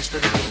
Thank you.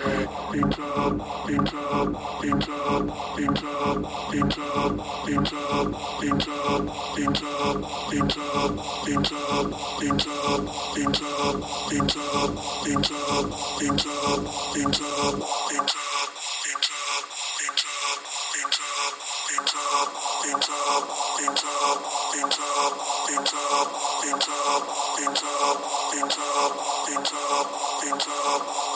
Things up, things up, things up, things up, things up, things up,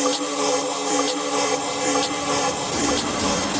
peace, love, peace, love, peace, love, peace, love.